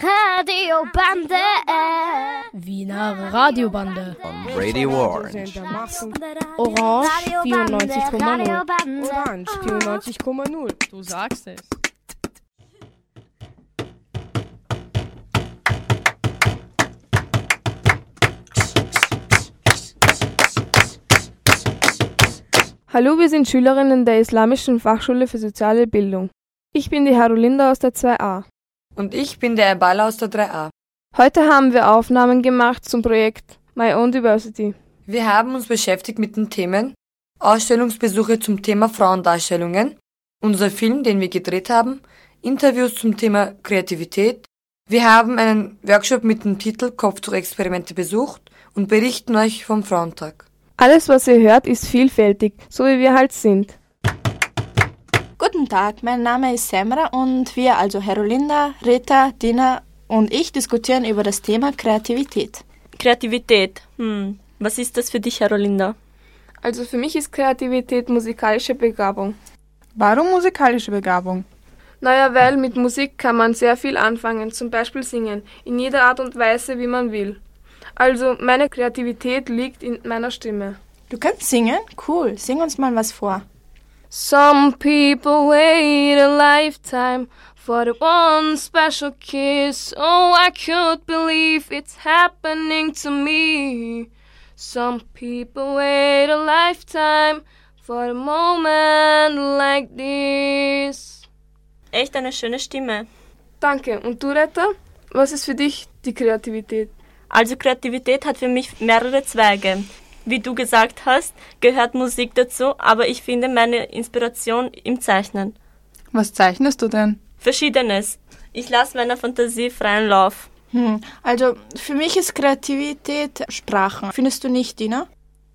Radiobande. Wiener Radiobande. On Radio Orange. Orange 94,0. Radiobande. Orange 94,0. Du sagst es. Hallo, wir sind Schülerinnen der Islamischen Fachschule für soziale Bildung. Ich bin die Harolinda aus der 2a. Und ich bin der Erbala aus der 3a. Heute haben wir Aufnahmen gemacht zum Projekt My Own Diversity. Wir haben uns beschäftigt mit den Themen Ausstellungsbesuche zum Thema Frauendarstellungen, unser Film, den wir gedreht haben, Interviews zum Thema Kreativität. Wir haben einen Workshop mit dem Titel Kopftuchexperimente besucht und berichten euch vom Frauentag. Alles, was ihr hört, ist vielfältig, so wie wir halt sind. Guten Tag, mein Name ist Semra und wir, also Herolinda, Rita, Dina und ich diskutieren über das Thema Kreativität. Kreativität. Hm. Was ist das für dich, Herolinda? Also für mich ist Kreativität musikalische Begabung. Warum musikalische Begabung? Naja, weil mit Musik kann man sehr viel anfangen, zum Beispiel singen, in jeder Art und Weise, wie man will. Also meine Kreativität liegt in meiner Stimme. Du kannst singen? Cool, sing uns mal was vor. Some people wait a lifetime for the one special kiss. Oh, I could believe it's happening to me. Some people wait a lifetime for a moment like this. Echt eine schöne Stimme. Danke. Und du, Retta? Was ist für dich die Kreativität? Also Kreativität hat für mich mehrere Zweige. Wie du gesagt hast, gehört Musik dazu, aber ich finde meine Inspiration im Zeichnen. Was zeichnest du denn? Verschiedenes. Ich lasse meiner Fantasie freien Lauf. Hm. Also für mich ist Kreativität Sprachen. Findest du nicht, Dina?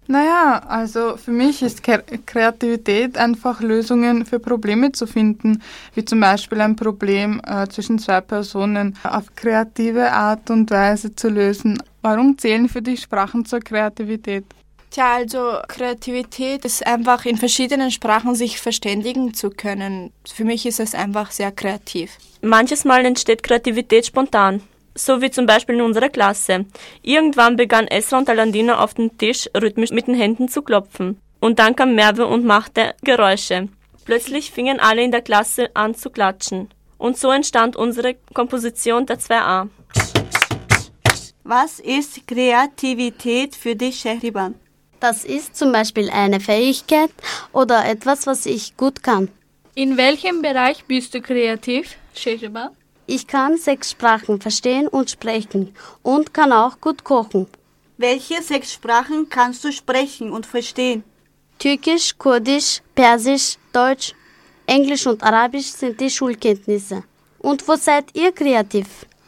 Naja, also für mich ist Ke Kreativität einfach Lösungen für Probleme zu finden, wie zum Beispiel ein Problem äh, zwischen zwei Personen auf kreative Art und Weise zu lösen. Warum zählen für dich Sprachen zur Kreativität? Tja, also Kreativität ist einfach in verschiedenen Sprachen sich verständigen zu können. Für mich ist es einfach sehr kreativ. Manches Mal entsteht Kreativität spontan. So wie zum Beispiel in unserer Klasse. Irgendwann begann Esra und Alandina auf den Tisch rhythmisch mit den Händen zu klopfen. Und dann kam Merve und machte Geräusche. Plötzlich fingen alle in der Klasse an zu klatschen. Und so entstand unsere Komposition der 2a. Was ist Kreativität für dich, Shehriban? Das ist zum Beispiel eine Fähigkeit oder etwas, was ich gut kann. In welchem Bereich bist du kreativ, Shehriban? Ich kann sechs Sprachen verstehen und sprechen und kann auch gut kochen. Welche sechs Sprachen kannst du sprechen und verstehen? Türkisch, Kurdisch, Persisch, Deutsch, Englisch und Arabisch sind die Schulkenntnisse. Und wo seid ihr kreativ?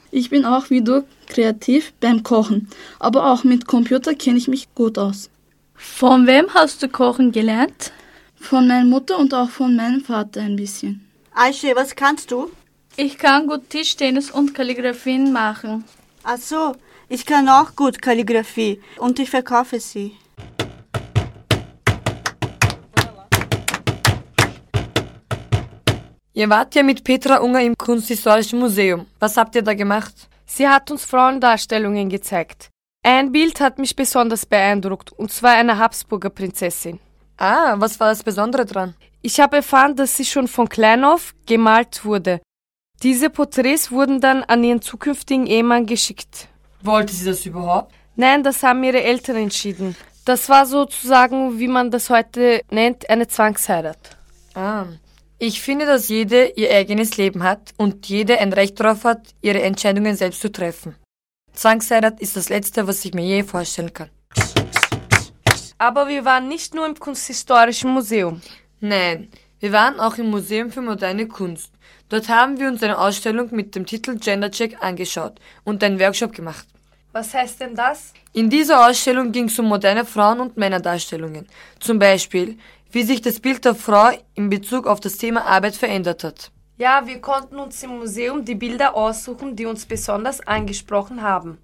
Ich bin auch wie du kreativ beim Kochen, aber auch mit Computer kenne ich mich gut aus. Von wem hast du kochen gelernt? Von meiner Mutter und auch von meinem Vater ein bisschen. Aische, was kannst du? Ich kann gut Tischtennis und Kalligraphien machen. Ach so, ich kann auch gut Kalligraphie und ich verkaufe sie. Ihr wart ja mit Petra Unger im Kunsthistorischen Museum. Was habt ihr da gemacht? Sie hat uns Frauendarstellungen gezeigt. Ein Bild hat mich besonders beeindruckt, und zwar eine Habsburger Prinzessin. Ah, was war das Besondere dran? Ich habe erfahren, dass sie schon von klein auf gemalt wurde. Diese Porträts wurden dann an ihren zukünftigen Ehemann geschickt. Wollte sie das überhaupt? Nein, das haben ihre Eltern entschieden. Das war sozusagen, wie man das heute nennt, eine Zwangsheirat. Ah. Ich finde, dass jede ihr eigenes Leben hat und jede ein Recht darauf hat, ihre Entscheidungen selbst zu treffen. Zwangsheirat ist das Letzte, was ich mir je vorstellen kann. Aber wir waren nicht nur im Kunsthistorischen Museum. Nein, wir waren auch im Museum für moderne Kunst. Dort haben wir uns eine Ausstellung mit dem Titel Gender Check angeschaut und einen Workshop gemacht. Was heißt denn das? In dieser Ausstellung ging es um moderne Frauen- und Männerdarstellungen. Zum Beispiel, wie sich das Bild der Frau in Bezug auf das Thema Arbeit verändert hat. Ja, wir konnten uns im Museum die Bilder aussuchen, die uns besonders angesprochen haben.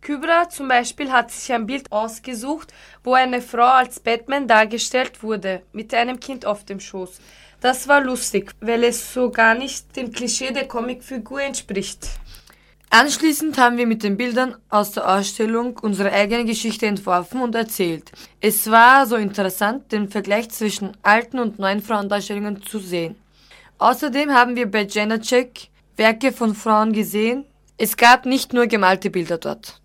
Kybra zum Beispiel hat sich ein Bild ausgesucht, wo eine Frau als Batman dargestellt wurde, mit einem Kind auf dem Schoß. Das war lustig, weil es so gar nicht dem Klischee der Comicfigur entspricht. Anschließend haben wir mit den Bildern aus der Ausstellung unsere eigene Geschichte entworfen und erzählt. Es war so interessant, den Vergleich zwischen alten und neuen Frauendarstellungen zu sehen. Außerdem haben wir bei Jenacek Werke von Frauen gesehen. Es gab nicht nur gemalte Bilder dort.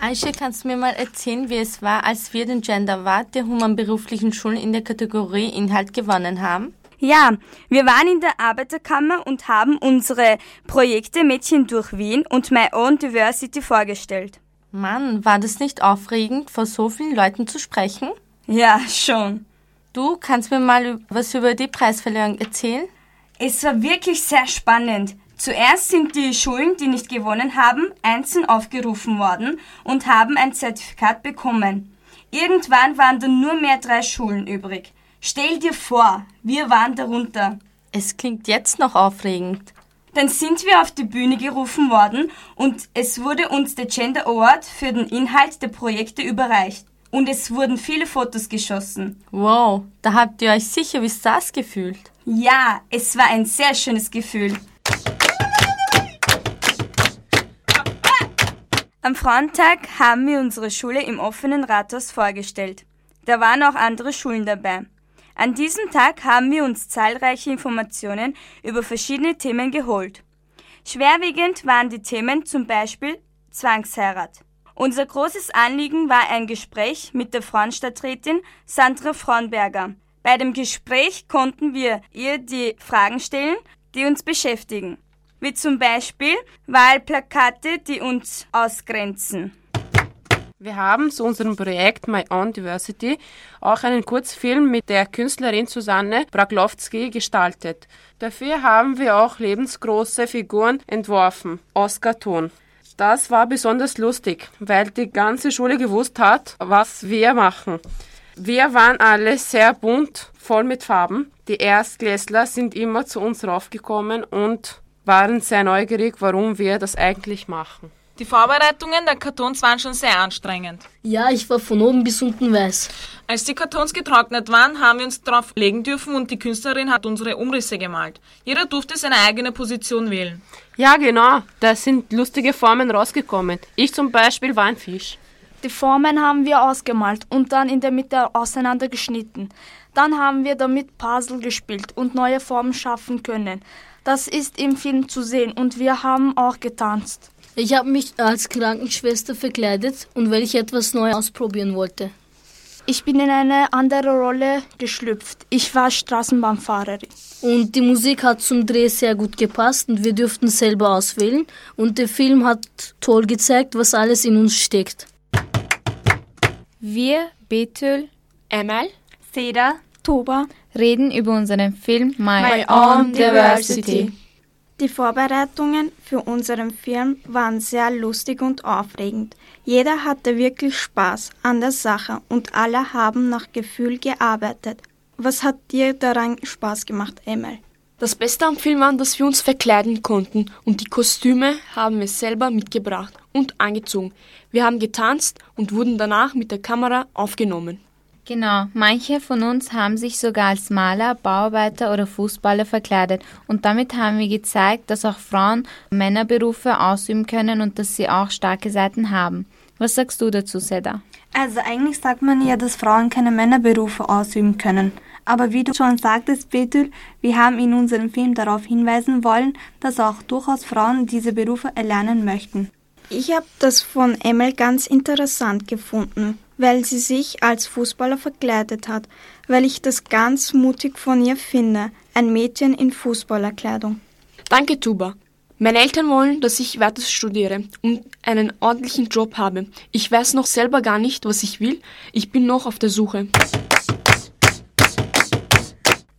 Aisha, kannst du mir mal erzählen, wie es war, als wir den Gender Award der humanberuflichen Schulen in der Kategorie Inhalt gewonnen haben? Ja, wir waren in der Arbeiterkammer und haben unsere Projekte Mädchen durch Wien und My Own Diversity vorgestellt. Mann, war das nicht aufregend, vor so vielen Leuten zu sprechen? Ja, schon. Du kannst mir mal was über die Preisverleihung erzählen? Es war wirklich sehr spannend. Zuerst sind die Schulen, die nicht gewonnen haben, einzeln aufgerufen worden und haben ein Zertifikat bekommen. Irgendwann waren dann nur mehr drei Schulen übrig. Stell dir vor, wir waren darunter. Es klingt jetzt noch aufregend. Dann sind wir auf die Bühne gerufen worden und es wurde uns der Gender Award für den Inhalt der Projekte überreicht. Und es wurden viele Fotos geschossen. Wow, da habt ihr euch sicher wie Stars gefühlt. Ja, es war ein sehr schönes Gefühl. Am Frauentag haben wir unsere Schule im offenen Rathaus vorgestellt. Da waren auch andere Schulen dabei. An diesem Tag haben wir uns zahlreiche Informationen über verschiedene Themen geholt. Schwerwiegend waren die Themen zum Beispiel Zwangsheirat. Unser großes Anliegen war ein Gespräch mit der Frauenstadträtin Sandra Fraunberger. Bei dem Gespräch konnten wir ihr die Fragen stellen, die uns beschäftigen wie zum Beispiel Wahlplakate, die uns ausgrenzen. Wir haben zu unserem Projekt My Own Diversity auch einen Kurzfilm mit der Künstlerin Susanne Braglowski gestaltet. Dafür haben wir auch lebensgroße Figuren entworfen aus Karton. Das war besonders lustig, weil die ganze Schule gewusst hat, was wir machen. Wir waren alle sehr bunt, voll mit Farben. Die Erstklässler sind immer zu uns raufgekommen und waren sehr neugierig, warum wir das eigentlich machen. Die Vorbereitungen der Kartons waren schon sehr anstrengend. Ja, ich war von oben bis unten weiß. Als die Kartons getrocknet waren, haben wir uns darauf legen dürfen und die Künstlerin hat unsere Umrisse gemalt. Jeder durfte seine eigene Position wählen. Ja, genau. Da sind lustige Formen rausgekommen. Ich zum Beispiel war ein Fisch. Die Formen haben wir ausgemalt und dann in der Mitte auseinandergeschnitten. Dann haben wir damit Puzzle gespielt und neue Formen schaffen können. Das ist im Film zu sehen und wir haben auch getanzt. Ich habe mich als Krankenschwester verkleidet und weil ich etwas Neues ausprobieren wollte. Ich bin in eine andere Rolle geschlüpft. Ich war Straßenbahnfahrerin. Und die Musik hat zum Dreh sehr gut gepasst und wir durften selber auswählen. Und der Film hat toll gezeigt, was alles in uns steckt. Wir, Betul, Emal, Seda, Toba reden über unseren Film My, My Own Diversity. Die Vorbereitungen für unseren Film waren sehr lustig und aufregend. Jeder hatte wirklich Spaß an der Sache und alle haben nach Gefühl gearbeitet. Was hat dir daran Spaß gemacht, Emil? Das Beste am Film war, dass wir uns verkleiden konnten und die Kostüme haben wir selber mitgebracht und angezogen. Wir haben getanzt und wurden danach mit der Kamera aufgenommen. Genau, manche von uns haben sich sogar als Maler, Bauarbeiter oder Fußballer verkleidet und damit haben wir gezeigt, dass auch Frauen Männerberufe ausüben können und dass sie auch starke Seiten haben. Was sagst du dazu, Seda? Also eigentlich sagt man ja, dass Frauen keine Männerberufe ausüben können. Aber wie du schon sagtest, Peter, wir haben in unserem Film darauf hinweisen wollen, dass auch durchaus Frauen diese Berufe erlernen möchten. Ich habe das von Emil ganz interessant gefunden, weil sie sich als Fußballer verkleidet hat, weil ich das ganz mutig von ihr finde, ein Mädchen in Fußballerkleidung. Danke, Tuba. Meine Eltern wollen, dass ich weiter studiere und einen ordentlichen Job habe. Ich weiß noch selber gar nicht, was ich will. Ich bin noch auf der Suche.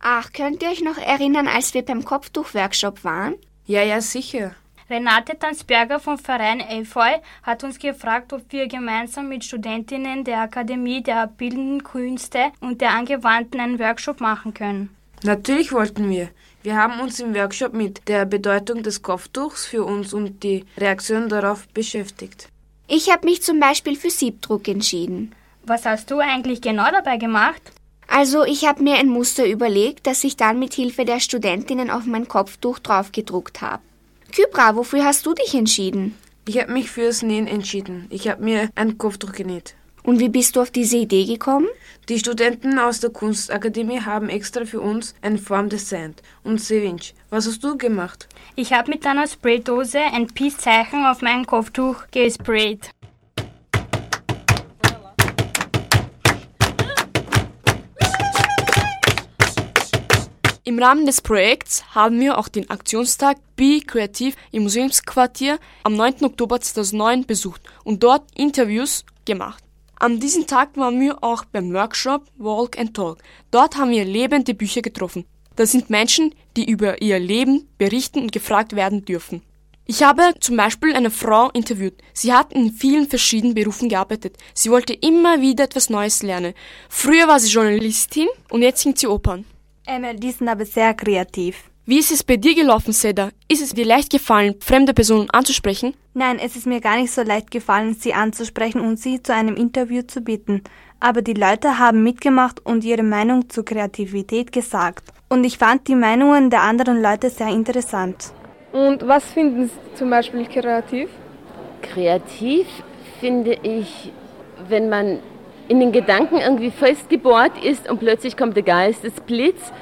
Ach, könnt ihr euch noch erinnern, als wir beim Kopftuch-Workshop waren? Ja, ja, sicher. Renate Tanzberger vom Verein Efeu hat uns gefragt, ob wir gemeinsam mit Studentinnen der Akademie der Bildenden Künste und der Angewandten einen Workshop machen können. Natürlich wollten wir. Wir haben uns im Workshop mit der Bedeutung des Kopftuchs für uns und die Reaktion darauf beschäftigt. Ich habe mich zum Beispiel für Siebdruck entschieden. Was hast du eigentlich genau dabei gemacht? Also ich habe mir ein Muster überlegt, das ich dann mit Hilfe der Studentinnen auf mein Kopftuch draufgedruckt habe. Kybra, wofür hast du dich entschieden? Ich habe mich fürs Nähen entschieden. Ich habe mir ein Kopftuch genäht. Und wie bist du auf diese Idee gekommen? Die Studenten aus der Kunstakademie haben extra für uns eine Form designt. Und Sevinch, was hast du gemacht? Ich habe mit einer Spraydose ein Peace-Zeichen auf mein Kopftuch gesprayt. Im Rahmen des Projekts haben wir auch den Aktionstag Be Kreativ im Museumsquartier am 9. Oktober 2009 besucht und dort Interviews gemacht. An diesem Tag waren wir auch beim Workshop Walk and Talk. Dort haben wir lebende Bücher getroffen. Das sind Menschen, die über ihr Leben berichten und gefragt werden dürfen. Ich habe zum Beispiel eine Frau interviewt. Sie hat in vielen verschiedenen Berufen gearbeitet. Sie wollte immer wieder etwas Neues lernen. Früher war sie Journalistin und jetzt singt sie Opern. Emma, die sind aber sehr kreativ. Wie ist es bei dir gelaufen, Seda? Ist es dir leicht gefallen, fremde Personen anzusprechen? Nein, es ist mir gar nicht so leicht gefallen, sie anzusprechen und sie zu einem Interview zu bitten. Aber die Leute haben mitgemacht und ihre Meinung zur Kreativität gesagt. Und ich fand die Meinungen der anderen Leute sehr interessant. Und was finden Sie zum Beispiel kreativ? Kreativ finde ich, wenn man in den Gedanken irgendwie festgebohrt ist und plötzlich kommt der Geistesblitz,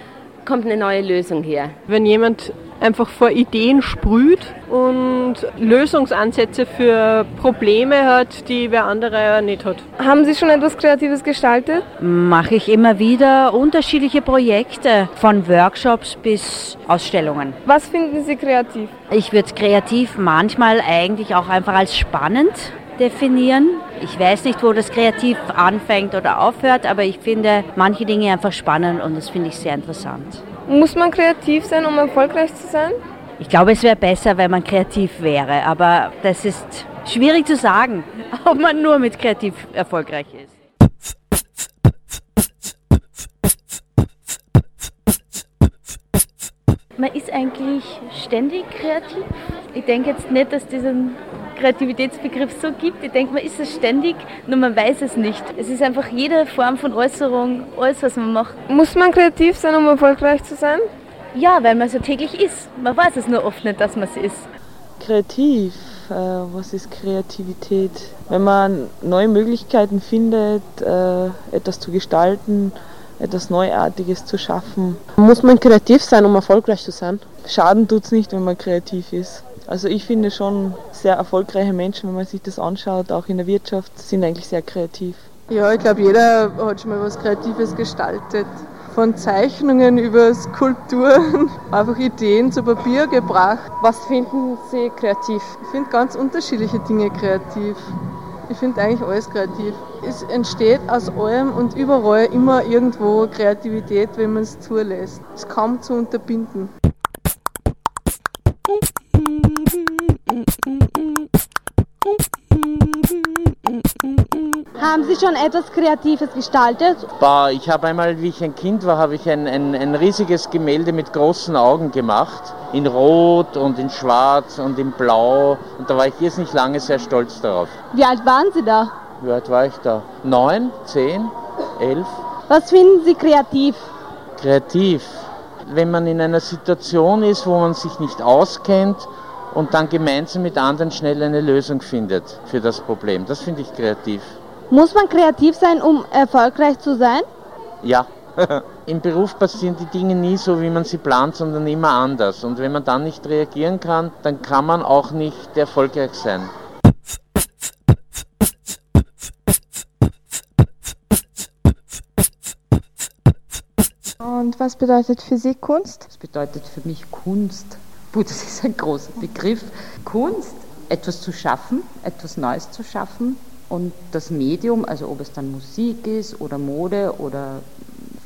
kommt eine neue Lösung her. Wenn jemand einfach vor Ideen sprüht und Lösungsansätze für Probleme hat, die wer andere nicht hat. Haben Sie schon etwas Kreatives gestaltet? Mache ich immer wieder unterschiedliche Projekte, von Workshops bis Ausstellungen. Was finden Sie kreativ? Ich würde kreativ manchmal eigentlich auch einfach als spannend definieren. Ich weiß nicht, wo das kreativ anfängt oder aufhört, aber ich finde manche Dinge einfach spannend und das finde ich sehr interessant. Muss man kreativ sein, um erfolgreich zu sein? Ich glaube, es wäre besser, wenn man kreativ wäre, aber das ist schwierig zu sagen, ob man nur mit kreativ erfolgreich ist. Man ist eigentlich ständig kreativ. Ich denke jetzt nicht, dass diesen Kreativitätsbegriff so gibt. Ich denke, man ist es ständig, nur man weiß es nicht. Es ist einfach jede Form von Äußerung, alles, was man macht. Muss man kreativ sein, um erfolgreich zu sein? Ja, weil man so täglich ist. Man weiß es nur oft nicht, dass man es ist. Kreativ, äh, was ist Kreativität? Wenn man neue Möglichkeiten findet, äh, etwas zu gestalten, etwas Neuartiges zu schaffen. Muss man kreativ sein, um erfolgreich zu sein? Schaden tut es nicht, wenn man kreativ ist. Also ich finde schon sehr erfolgreiche Menschen, wenn man sich das anschaut, auch in der Wirtschaft, sind eigentlich sehr kreativ. Ja, ich glaube, jeder hat schon mal was Kreatives gestaltet. Von Zeichnungen über Skulpturen, einfach Ideen zu Papier gebracht. Was finden Sie kreativ? Ich finde ganz unterschiedliche Dinge kreativ. Ich finde eigentlich alles kreativ. Es entsteht aus allem und überall immer irgendwo Kreativität, wenn man es zulässt. Es ist kaum zu unterbinden. Haben Sie schon etwas Kreatives gestaltet? Bah, ich habe einmal, wie ich ein Kind war, habe ich ein, ein, ein riesiges Gemälde mit großen Augen gemacht. In Rot und in Schwarz und in Blau. Und da war ich jetzt nicht lange sehr stolz darauf. Wie alt waren Sie da? Wie alt war ich da? Neun, zehn, elf? Was finden Sie kreativ? Kreativ. Wenn man in einer Situation ist, wo man sich nicht auskennt und dann gemeinsam mit anderen schnell eine Lösung findet für das Problem. Das finde ich kreativ. Muss man kreativ sein, um erfolgreich zu sein? Ja. Im Beruf passieren die Dinge nie so, wie man sie plant, sondern immer anders. Und wenn man dann nicht reagieren kann, dann kann man auch nicht erfolgreich sein. Und was bedeutet für Sie Kunst? Das bedeutet für mich Kunst. Puh, das ist ein großer Begriff. Kunst, etwas zu schaffen, etwas Neues zu schaffen, und das Medium, also ob es dann Musik ist oder Mode oder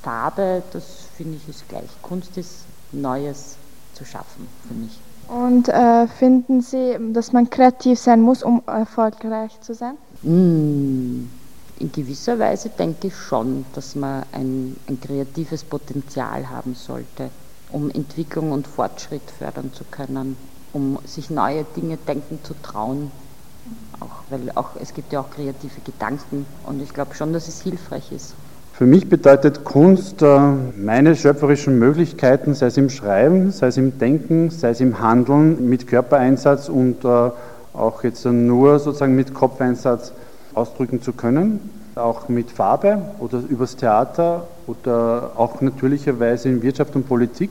Farbe, das finde ich ist gleich. Kunst ist Neues zu schaffen für mich. Und äh, finden Sie, dass man kreativ sein muss, um erfolgreich zu sein? Mm, in gewisser Weise denke ich schon, dass man ein, ein kreatives Potenzial haben sollte, um Entwicklung und Fortschritt fördern zu können, um sich neue Dinge denken zu trauen auch, weil auch, es gibt ja auch kreative Gedanken und ich glaube schon, dass es hilfreich ist. Für mich bedeutet Kunst äh, meine schöpferischen Möglichkeiten, sei es im Schreiben, sei es im Denken, sei es im Handeln mit Körpereinsatz und äh, auch jetzt nur sozusagen mit Kopfeinsatz ausdrücken zu können, auch mit Farbe oder übers Theater oder auch natürlicherweise in Wirtschaft und Politik.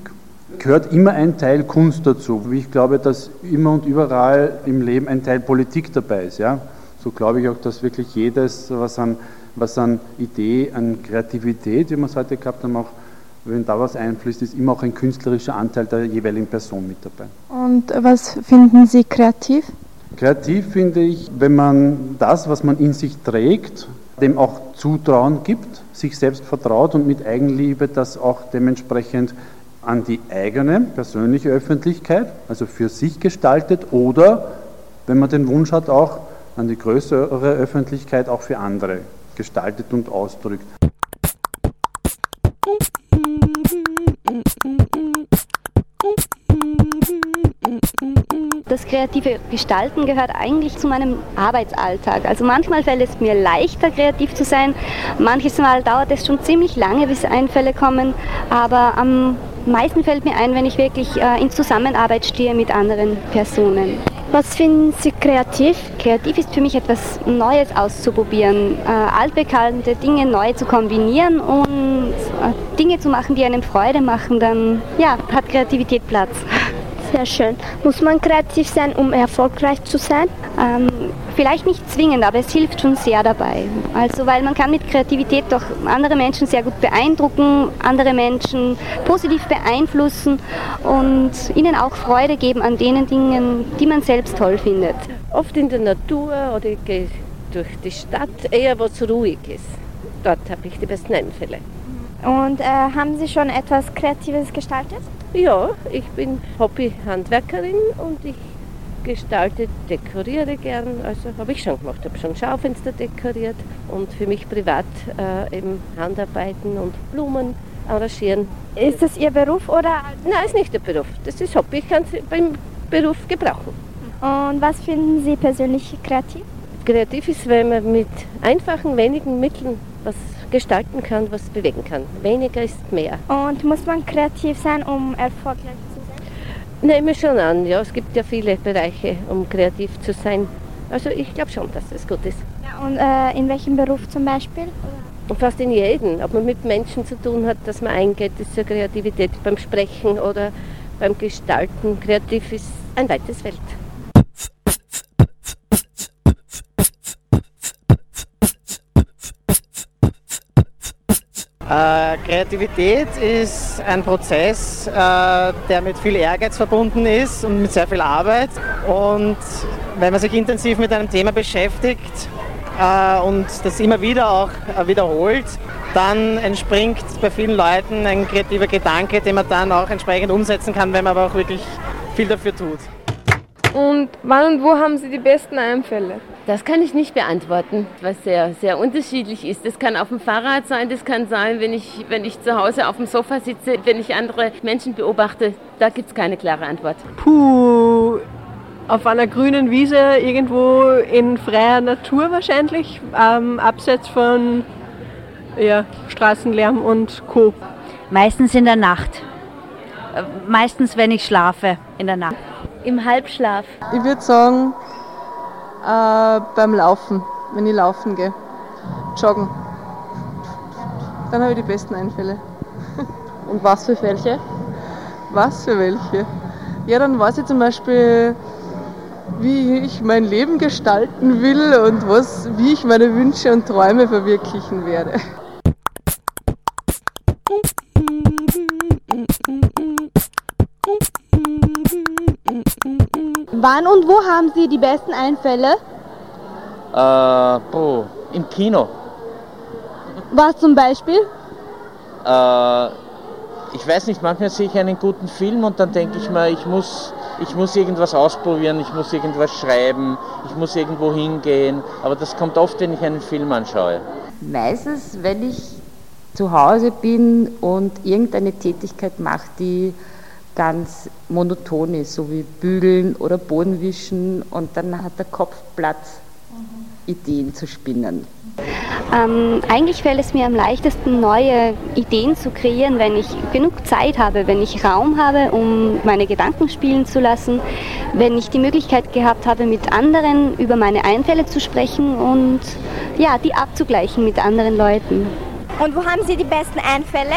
Gehört immer ein Teil Kunst dazu, wie ich glaube, dass immer und überall im Leben ein Teil Politik dabei ist. Ja? So glaube ich auch, dass wirklich jedes, was an was an Idee, an Kreativität, wie wir es heute gehabt haben, auch wenn da was einfließt, ist immer auch ein künstlerischer Anteil der jeweiligen Person mit dabei. Und was finden Sie kreativ? Kreativ finde ich, wenn man das, was man in sich trägt, dem auch Zutrauen gibt, sich selbst vertraut und mit Eigenliebe das auch dementsprechend an die eigene persönliche Öffentlichkeit, also für sich gestaltet oder, wenn man den Wunsch hat, auch an die größere Öffentlichkeit, auch für andere gestaltet und ausdrückt. Das kreative Gestalten gehört eigentlich zu meinem Arbeitsalltag. Also manchmal fällt es mir leichter, kreativ zu sein. Manches Mal dauert es schon ziemlich lange, bis Einfälle kommen. Aber am meisten fällt mir ein, wenn ich wirklich äh, in Zusammenarbeit stehe mit anderen Personen. Was finden Sie kreativ? Kreativ ist für mich etwas Neues auszuprobieren, äh, altbekannte Dinge neu zu kombinieren und äh, Dinge zu machen, die einem Freude machen, dann ja, hat Kreativität Platz. Sehr schön. Muss man kreativ sein, um erfolgreich zu sein? Ähm, vielleicht nicht zwingend, aber es hilft schon sehr dabei. Also weil man kann mit Kreativität doch andere Menschen sehr gut beeindrucken, andere Menschen positiv beeinflussen und ihnen auch Freude geben an den Dingen, die man selbst toll findet. Oft in der Natur oder ich gehe durch die Stadt, eher was Ruhiges. Dort habe ich die besten Einfälle. Und äh, haben Sie schon etwas Kreatives gestaltet? Ja, ich bin Hobby-Handwerkerin und ich gestalte, dekoriere gern. Also habe ich schon gemacht, habe schon Schaufenster dekoriert und für mich privat äh, eben Handarbeiten und Blumen arrangieren. Ist das Ihr Beruf oder? Nein, ist nicht der Beruf. Das ist Hobby. Ich kann es beim Beruf gebrauchen. Und was finden Sie persönlich kreativ? Kreativ ist, wenn man mit einfachen, wenigen Mitteln was gestalten kann, was bewegen kann. Weniger ist mehr. Und muss man kreativ sein, um erfolgreich zu sein? Nehme schon an, ja. Es gibt ja viele Bereiche, um kreativ zu sein. Also ich glaube schon, dass es gut ist. Ja, und äh, in welchem Beruf zum Beispiel? Und fast in jedem. Ob man mit Menschen zu tun hat, dass man eingeht, ist ja Kreativität beim Sprechen oder beim Gestalten. Kreativ ist ein weites Feld. Äh, Kreativität ist ein Prozess, äh, der mit viel Ehrgeiz verbunden ist und mit sehr viel Arbeit. Und wenn man sich intensiv mit einem Thema beschäftigt äh, und das immer wieder auch wiederholt, dann entspringt bei vielen Leuten ein kreativer Gedanke, den man dann auch entsprechend umsetzen kann, wenn man aber auch wirklich viel dafür tut. Und wann und wo haben Sie die besten Einfälle? Das kann ich nicht beantworten, was sehr, sehr unterschiedlich ist. Das kann auf dem Fahrrad sein, das kann sein, wenn ich, wenn ich zu Hause auf dem Sofa sitze, wenn ich andere Menschen beobachte. Da gibt es keine klare Antwort. Puh, auf einer grünen Wiese irgendwo in freier Natur wahrscheinlich, ähm, abseits von ja, Straßenlärm und Co. Meistens in der Nacht. Äh, meistens, wenn ich schlafe, in der Nacht. Im Halbschlaf. Ich würde sagen, äh, beim Laufen, wenn ich laufen gehe. Joggen. Dann habe ich die besten Einfälle. Und was für welche? Was für welche? Ja, dann weiß ich zum Beispiel, wie ich mein Leben gestalten will und was, wie ich meine Wünsche und Träume verwirklichen werde. Wann und wo haben Sie die besten Einfälle? Äh, boah, im Kino. Was zum Beispiel? Äh, ich weiß nicht, manchmal sehe ich einen guten Film und dann denke ich mir, ich muss, ich muss irgendwas ausprobieren, ich muss irgendwas schreiben, ich muss irgendwo hingehen. Aber das kommt oft, wenn ich einen Film anschaue. Meistens, wenn ich zu Hause bin und irgendeine Tätigkeit mache, die ganz monoton ist, so wie Bügeln oder Bodenwischen und dann hat der Kopf Platz, mhm. Ideen zu spinnen. Ähm, eigentlich fällt es mir am leichtesten, neue Ideen zu kreieren, wenn ich genug Zeit habe, wenn ich Raum habe, um meine Gedanken spielen zu lassen, wenn ich die Möglichkeit gehabt habe, mit anderen über meine Einfälle zu sprechen und ja, die abzugleichen mit anderen Leuten. Und wo haben Sie die besten Einfälle?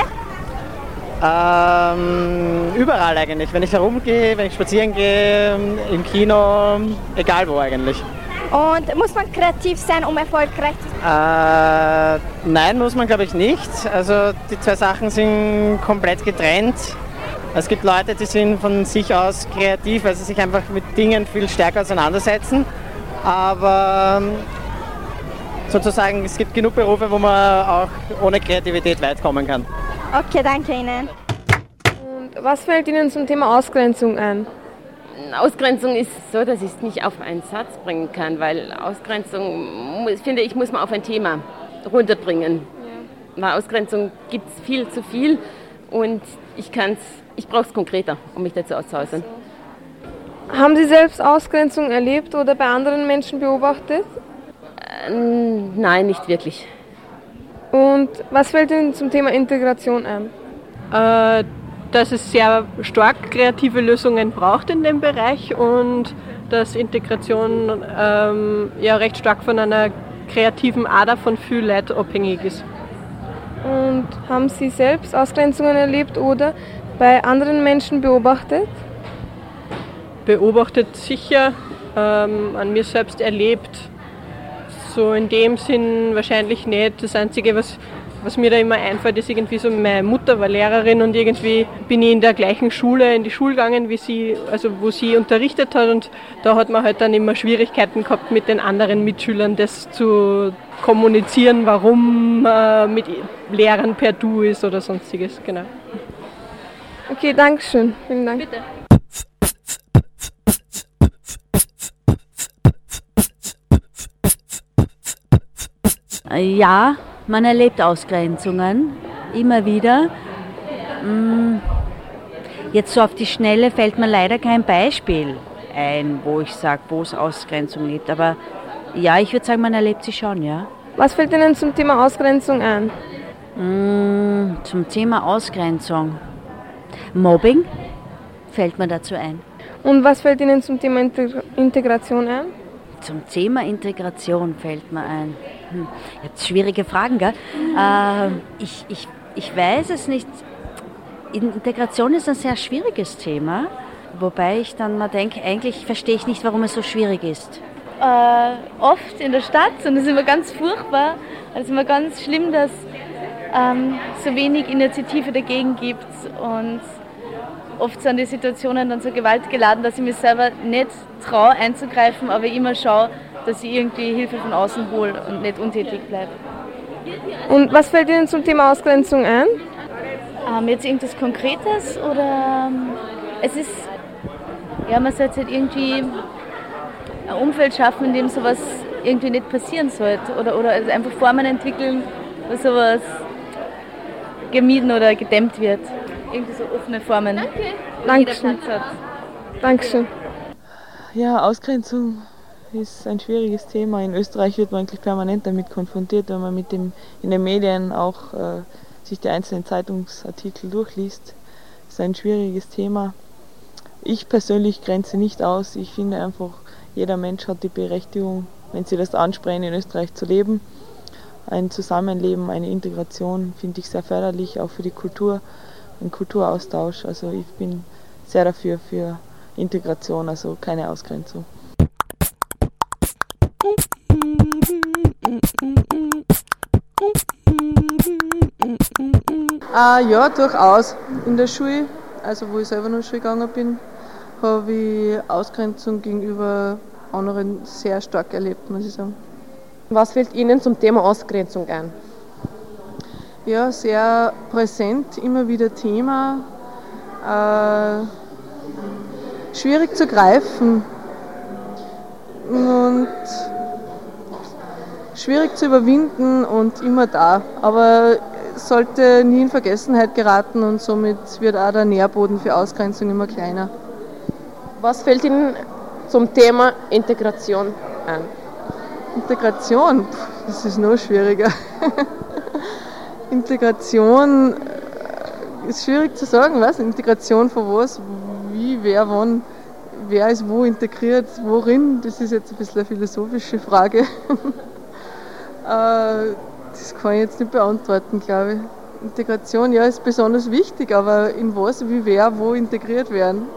Ähm, überall eigentlich. Wenn ich herumgehe, wenn ich spazieren gehe, im Kino, egal wo eigentlich. Und muss man kreativ sein, um erfolgreich zu sein? Äh, nein, muss man glaube ich nicht. Also die zwei Sachen sind komplett getrennt. Es gibt Leute, die sind von sich aus kreativ, weil sie sich einfach mit Dingen viel stärker auseinandersetzen. Aber sozusagen, es gibt genug Berufe, wo man auch ohne Kreativität weit kommen kann. Okay, danke Ihnen. Und was fällt Ihnen zum Thema Ausgrenzung ein? Ausgrenzung ist so, dass ich es nicht auf einen Satz bringen kann, weil Ausgrenzung, finde ich, muss man auf ein Thema runterbringen. Ja. Weil Ausgrenzung gibt es viel zu viel und ich ich brauche es konkreter, um mich dazu auszuäußern. Haben Sie selbst Ausgrenzung erlebt oder bei anderen Menschen beobachtet? Äh, nein, nicht wirklich. Und was fällt Ihnen zum Thema Integration ein? Äh, dass es sehr stark kreative Lösungen braucht in dem Bereich und dass Integration ähm, ja recht stark von einer kreativen Ader von viel Leuten abhängig ist. Und haben Sie selbst Ausgrenzungen erlebt oder bei anderen Menschen beobachtet? Beobachtet sicher, ähm, an mir selbst erlebt. So in dem Sinn wahrscheinlich nicht. Das Einzige, was was mir da immer einfällt, ist irgendwie so, meine Mutter war Lehrerin und irgendwie bin ich in der gleichen Schule, in die Schule gegangen, wie sie, also wo sie unterrichtet hat und da hat man halt dann immer Schwierigkeiten gehabt mit den anderen Mitschülern, das zu kommunizieren, warum äh, mit Lehrern per Du ist oder sonstiges, genau. Okay, danke schön. Vielen Dank. Bitte. Ja, man erlebt Ausgrenzungen immer wieder. Mm, jetzt so auf die Schnelle fällt mir leider kein Beispiel ein, wo ich sage, wo es Ausgrenzung gibt. Aber ja, ich würde sagen, man erlebt sie schon, ja. Was fällt Ihnen zum Thema Ausgrenzung ein? Mm, zum Thema Ausgrenzung. Mobbing fällt mir dazu ein. Und was fällt Ihnen zum Thema Integration ein? Zum Thema Integration fällt mir ein. Hm. Jetzt schwierige Fragen, gell? Äh, ich, ich, ich weiß es nicht. Integration ist ein sehr schwieriges Thema, wobei ich dann mal denke, eigentlich verstehe ich nicht, warum es so schwierig ist. Äh, oft in der Stadt und das ist immer ganz furchtbar. Es ist immer ganz schlimm, dass ähm, so wenig Initiative dagegen gibt und oft sind die Situationen dann so gewaltgeladen, dass ich mich selber nicht traue einzugreifen, aber immer schaue, dass ich irgendwie Hilfe von außen hole und nicht untätig bleibe. Und was fällt Ihnen zum Thema Ausgrenzung ein? Ähm, jetzt irgendwas Konkretes oder ähm, es ist, ja, man sollte halt irgendwie ein Umfeld schaffen, in dem sowas irgendwie nicht passieren sollte oder, oder einfach Formen entwickeln, wo sowas gemieden oder gedämmt wird. Irgendwie so offene Formen. Okay. Dankeschön. Dankeschön. Ja, Ausgrenzung ist ein schwieriges Thema. In Österreich wird man eigentlich permanent damit konfrontiert, wenn man mit dem, in den Medien auch äh, sich die einzelnen Zeitungsartikel durchliest. Das ist ein schwieriges Thema. Ich persönlich grenze nicht aus. Ich finde einfach, jeder Mensch hat die Berechtigung, wenn Sie das ansprechen, in Österreich zu leben. Ein Zusammenleben, eine Integration finde ich sehr förderlich, auch für die Kultur, ein Kulturaustausch. Also ich bin sehr dafür, für Integration, also keine Ausgrenzung. Ah, ja, durchaus. In der Schule, also wo ich selber noch Schule gegangen bin, habe ich Ausgrenzung gegenüber anderen sehr stark erlebt, muss ich sagen. Was fällt Ihnen zum Thema Ausgrenzung ein? Ja, sehr präsent, immer wieder Thema. Äh, schwierig zu greifen und schwierig zu überwinden und immer da. Aber sollte nie in Vergessenheit geraten und somit wird auch der Nährboden für Ausgrenzung immer kleiner. Was fällt Ihnen zum Thema Integration ein? Integration, das ist noch schwieriger. Integration äh, ist schwierig zu sagen, was? Integration von was, wie, wer, wann, wer ist wo integriert, worin, das ist jetzt ein bisschen eine philosophische Frage. Äh, das kann ich jetzt nicht beantworten, glaube ich. Integration, ja, ist besonders wichtig, aber in was, wie wer, wo integriert werden.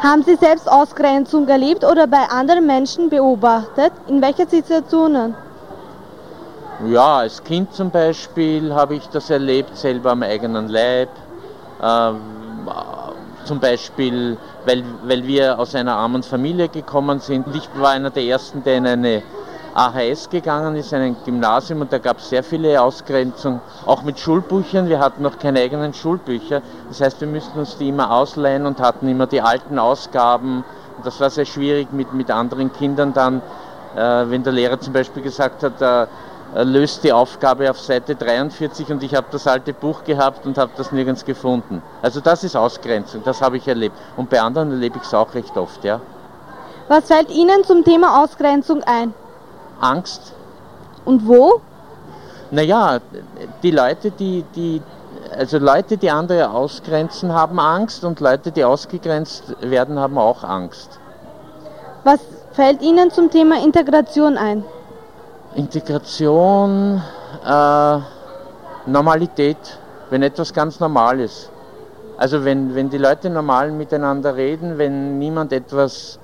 Haben Sie selbst Ausgrenzung erlebt oder bei anderen Menschen beobachtet? In welchen Situationen? Ja, als Kind zum Beispiel habe ich das erlebt, selber am eigenen Leib. Ähm, zum Beispiel, weil, weil wir aus einer armen Familie gekommen sind. Ich war einer der ersten, der in eine AHS gegangen ist, ein Gymnasium, und da gab es sehr viele Ausgrenzungen, auch mit Schulbüchern. Wir hatten noch keine eigenen Schulbücher. Das heißt, wir mussten uns die immer ausleihen und hatten immer die alten Ausgaben. Und das war sehr schwierig mit, mit anderen Kindern dann, äh, wenn der Lehrer zum Beispiel gesagt hat, äh, löst die Aufgabe auf Seite 43 und ich habe das alte Buch gehabt und habe das nirgends gefunden. Also das ist Ausgrenzung, das habe ich erlebt. Und bei anderen erlebe ich es auch recht oft, ja. Was fällt Ihnen zum Thema Ausgrenzung ein? Angst. Und wo? Naja, die Leute, die, die, also Leute, die andere ausgrenzen, haben Angst und Leute, die ausgegrenzt werden, haben auch Angst. Was fällt Ihnen zum Thema Integration ein? Integration, äh, Normalität, wenn etwas ganz normal ist. Also wenn, wenn die Leute normal miteinander reden, wenn niemand etwas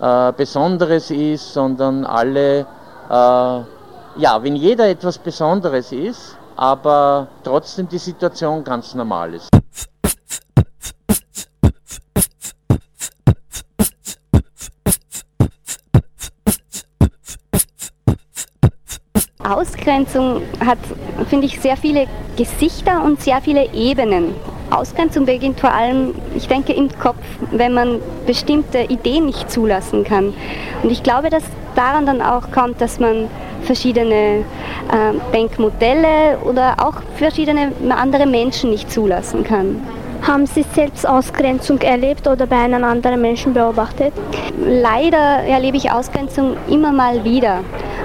äh, Besonderes ist, sondern alle äh, ja, wenn jeder etwas Besonderes ist, aber trotzdem die Situation ganz normal ist. Ausgrenzung hat, finde ich, sehr viele Gesichter und sehr viele Ebenen. Ausgrenzung beginnt vor allem, ich denke, im Kopf, wenn man bestimmte Ideen nicht zulassen kann. Und ich glaube, dass daran dann auch kommt, dass man verschiedene äh, Denkmodelle oder auch verschiedene andere Menschen nicht zulassen kann. Haben Sie selbst Ausgrenzung erlebt oder bei einem anderen Menschen beobachtet? Leider erlebe ich Ausgrenzung immer mal wieder.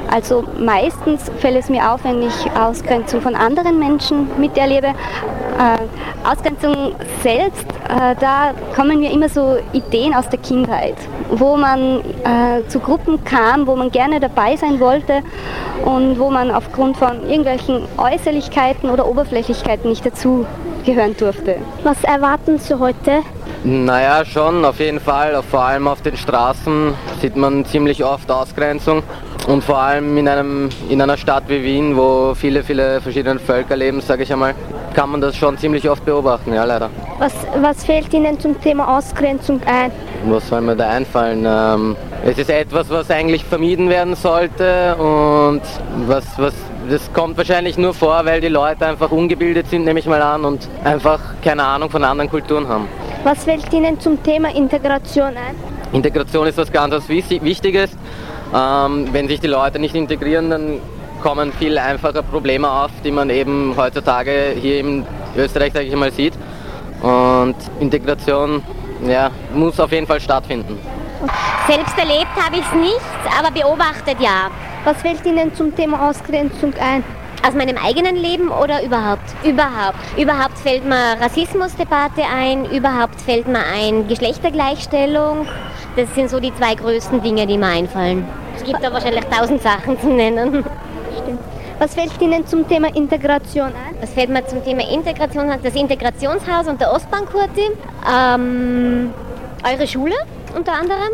Also meistens fällt es mir auf, wenn ich Ausgrenzung von anderen Menschen miterlebe. Äh, Ausgrenzung selbst, äh, da kommen mir immer so Ideen aus der Kindheit, wo man äh, zu Gruppen kam, wo man gerne dabei sein wollte und wo man aufgrund von irgendwelchen Äußerlichkeiten oder Oberflächlichkeiten nicht dazugehören durfte. Was erwarten Sie heute? Naja, schon, auf jeden Fall. Vor allem auf den Straßen sieht man ziemlich oft Ausgrenzung. Und vor allem in, einem, in einer Stadt wie Wien, wo viele, viele verschiedene Völker leben, sage ich einmal, kann man das schon ziemlich oft beobachten, ja leider. Was, was fällt Ihnen zum Thema Ausgrenzung ein? Was soll mir da einfallen? Ähm, es ist etwas, was eigentlich vermieden werden sollte und was, was das kommt wahrscheinlich nur vor, weil die Leute einfach ungebildet sind, nehme ich mal an, und einfach keine Ahnung von anderen Kulturen haben. Was fällt Ihnen zum Thema Integration ein? Integration ist was ganz was Wichtiges. Ähm, wenn sich die Leute nicht integrieren, dann kommen viel einfacher Probleme auf, die man eben heutzutage hier in Österreich, sage ich mal, sieht. Und Integration ja, muss auf jeden Fall stattfinden. Selbst erlebt habe ich es nicht, aber beobachtet ja. Was fällt Ihnen zum Thema Ausgrenzung ein? Aus meinem eigenen Leben oder überhaupt? Überhaupt. Überhaupt fällt mir Rassismusdebatte ein, überhaupt fällt mir ein Geschlechtergleichstellung. Das sind so die zwei größten Dinge, die mir einfallen. Es gibt da wahrscheinlich tausend Sachen zu nennen. Stimmt. Was fällt Ihnen zum Thema Integration ein? Was fällt mir zum Thema Integration ein? Das Integrationshaus und der Ostbahnkurti. Ähm, eure Schule unter anderem.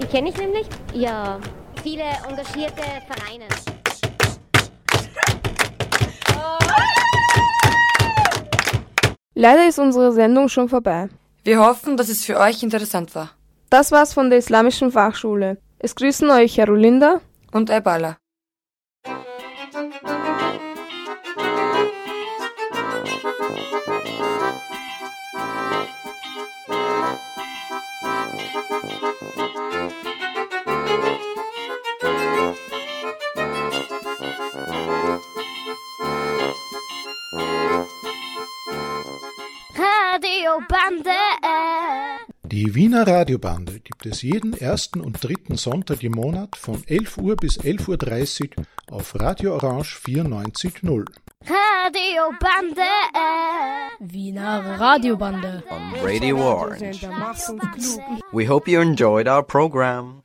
Die kenne ich nämlich. Ja, viele engagierte Vereine. Leider ist unsere Sendung schon vorbei. Wir hoffen, dass es für euch interessant war. Das war's von der Islamischen Fachschule. Es grüßen euch Carolinda und Ebala. Radiobande. Die Wiener Radiobande, gibt es jeden ersten und dritten Sonntag im Monat von 11 Uhr bis 11.30 Uhr auf Radio Orange 94.0. Radiobande. Wiener Radiobande. On Radio Orange. We hope you enjoyed our program.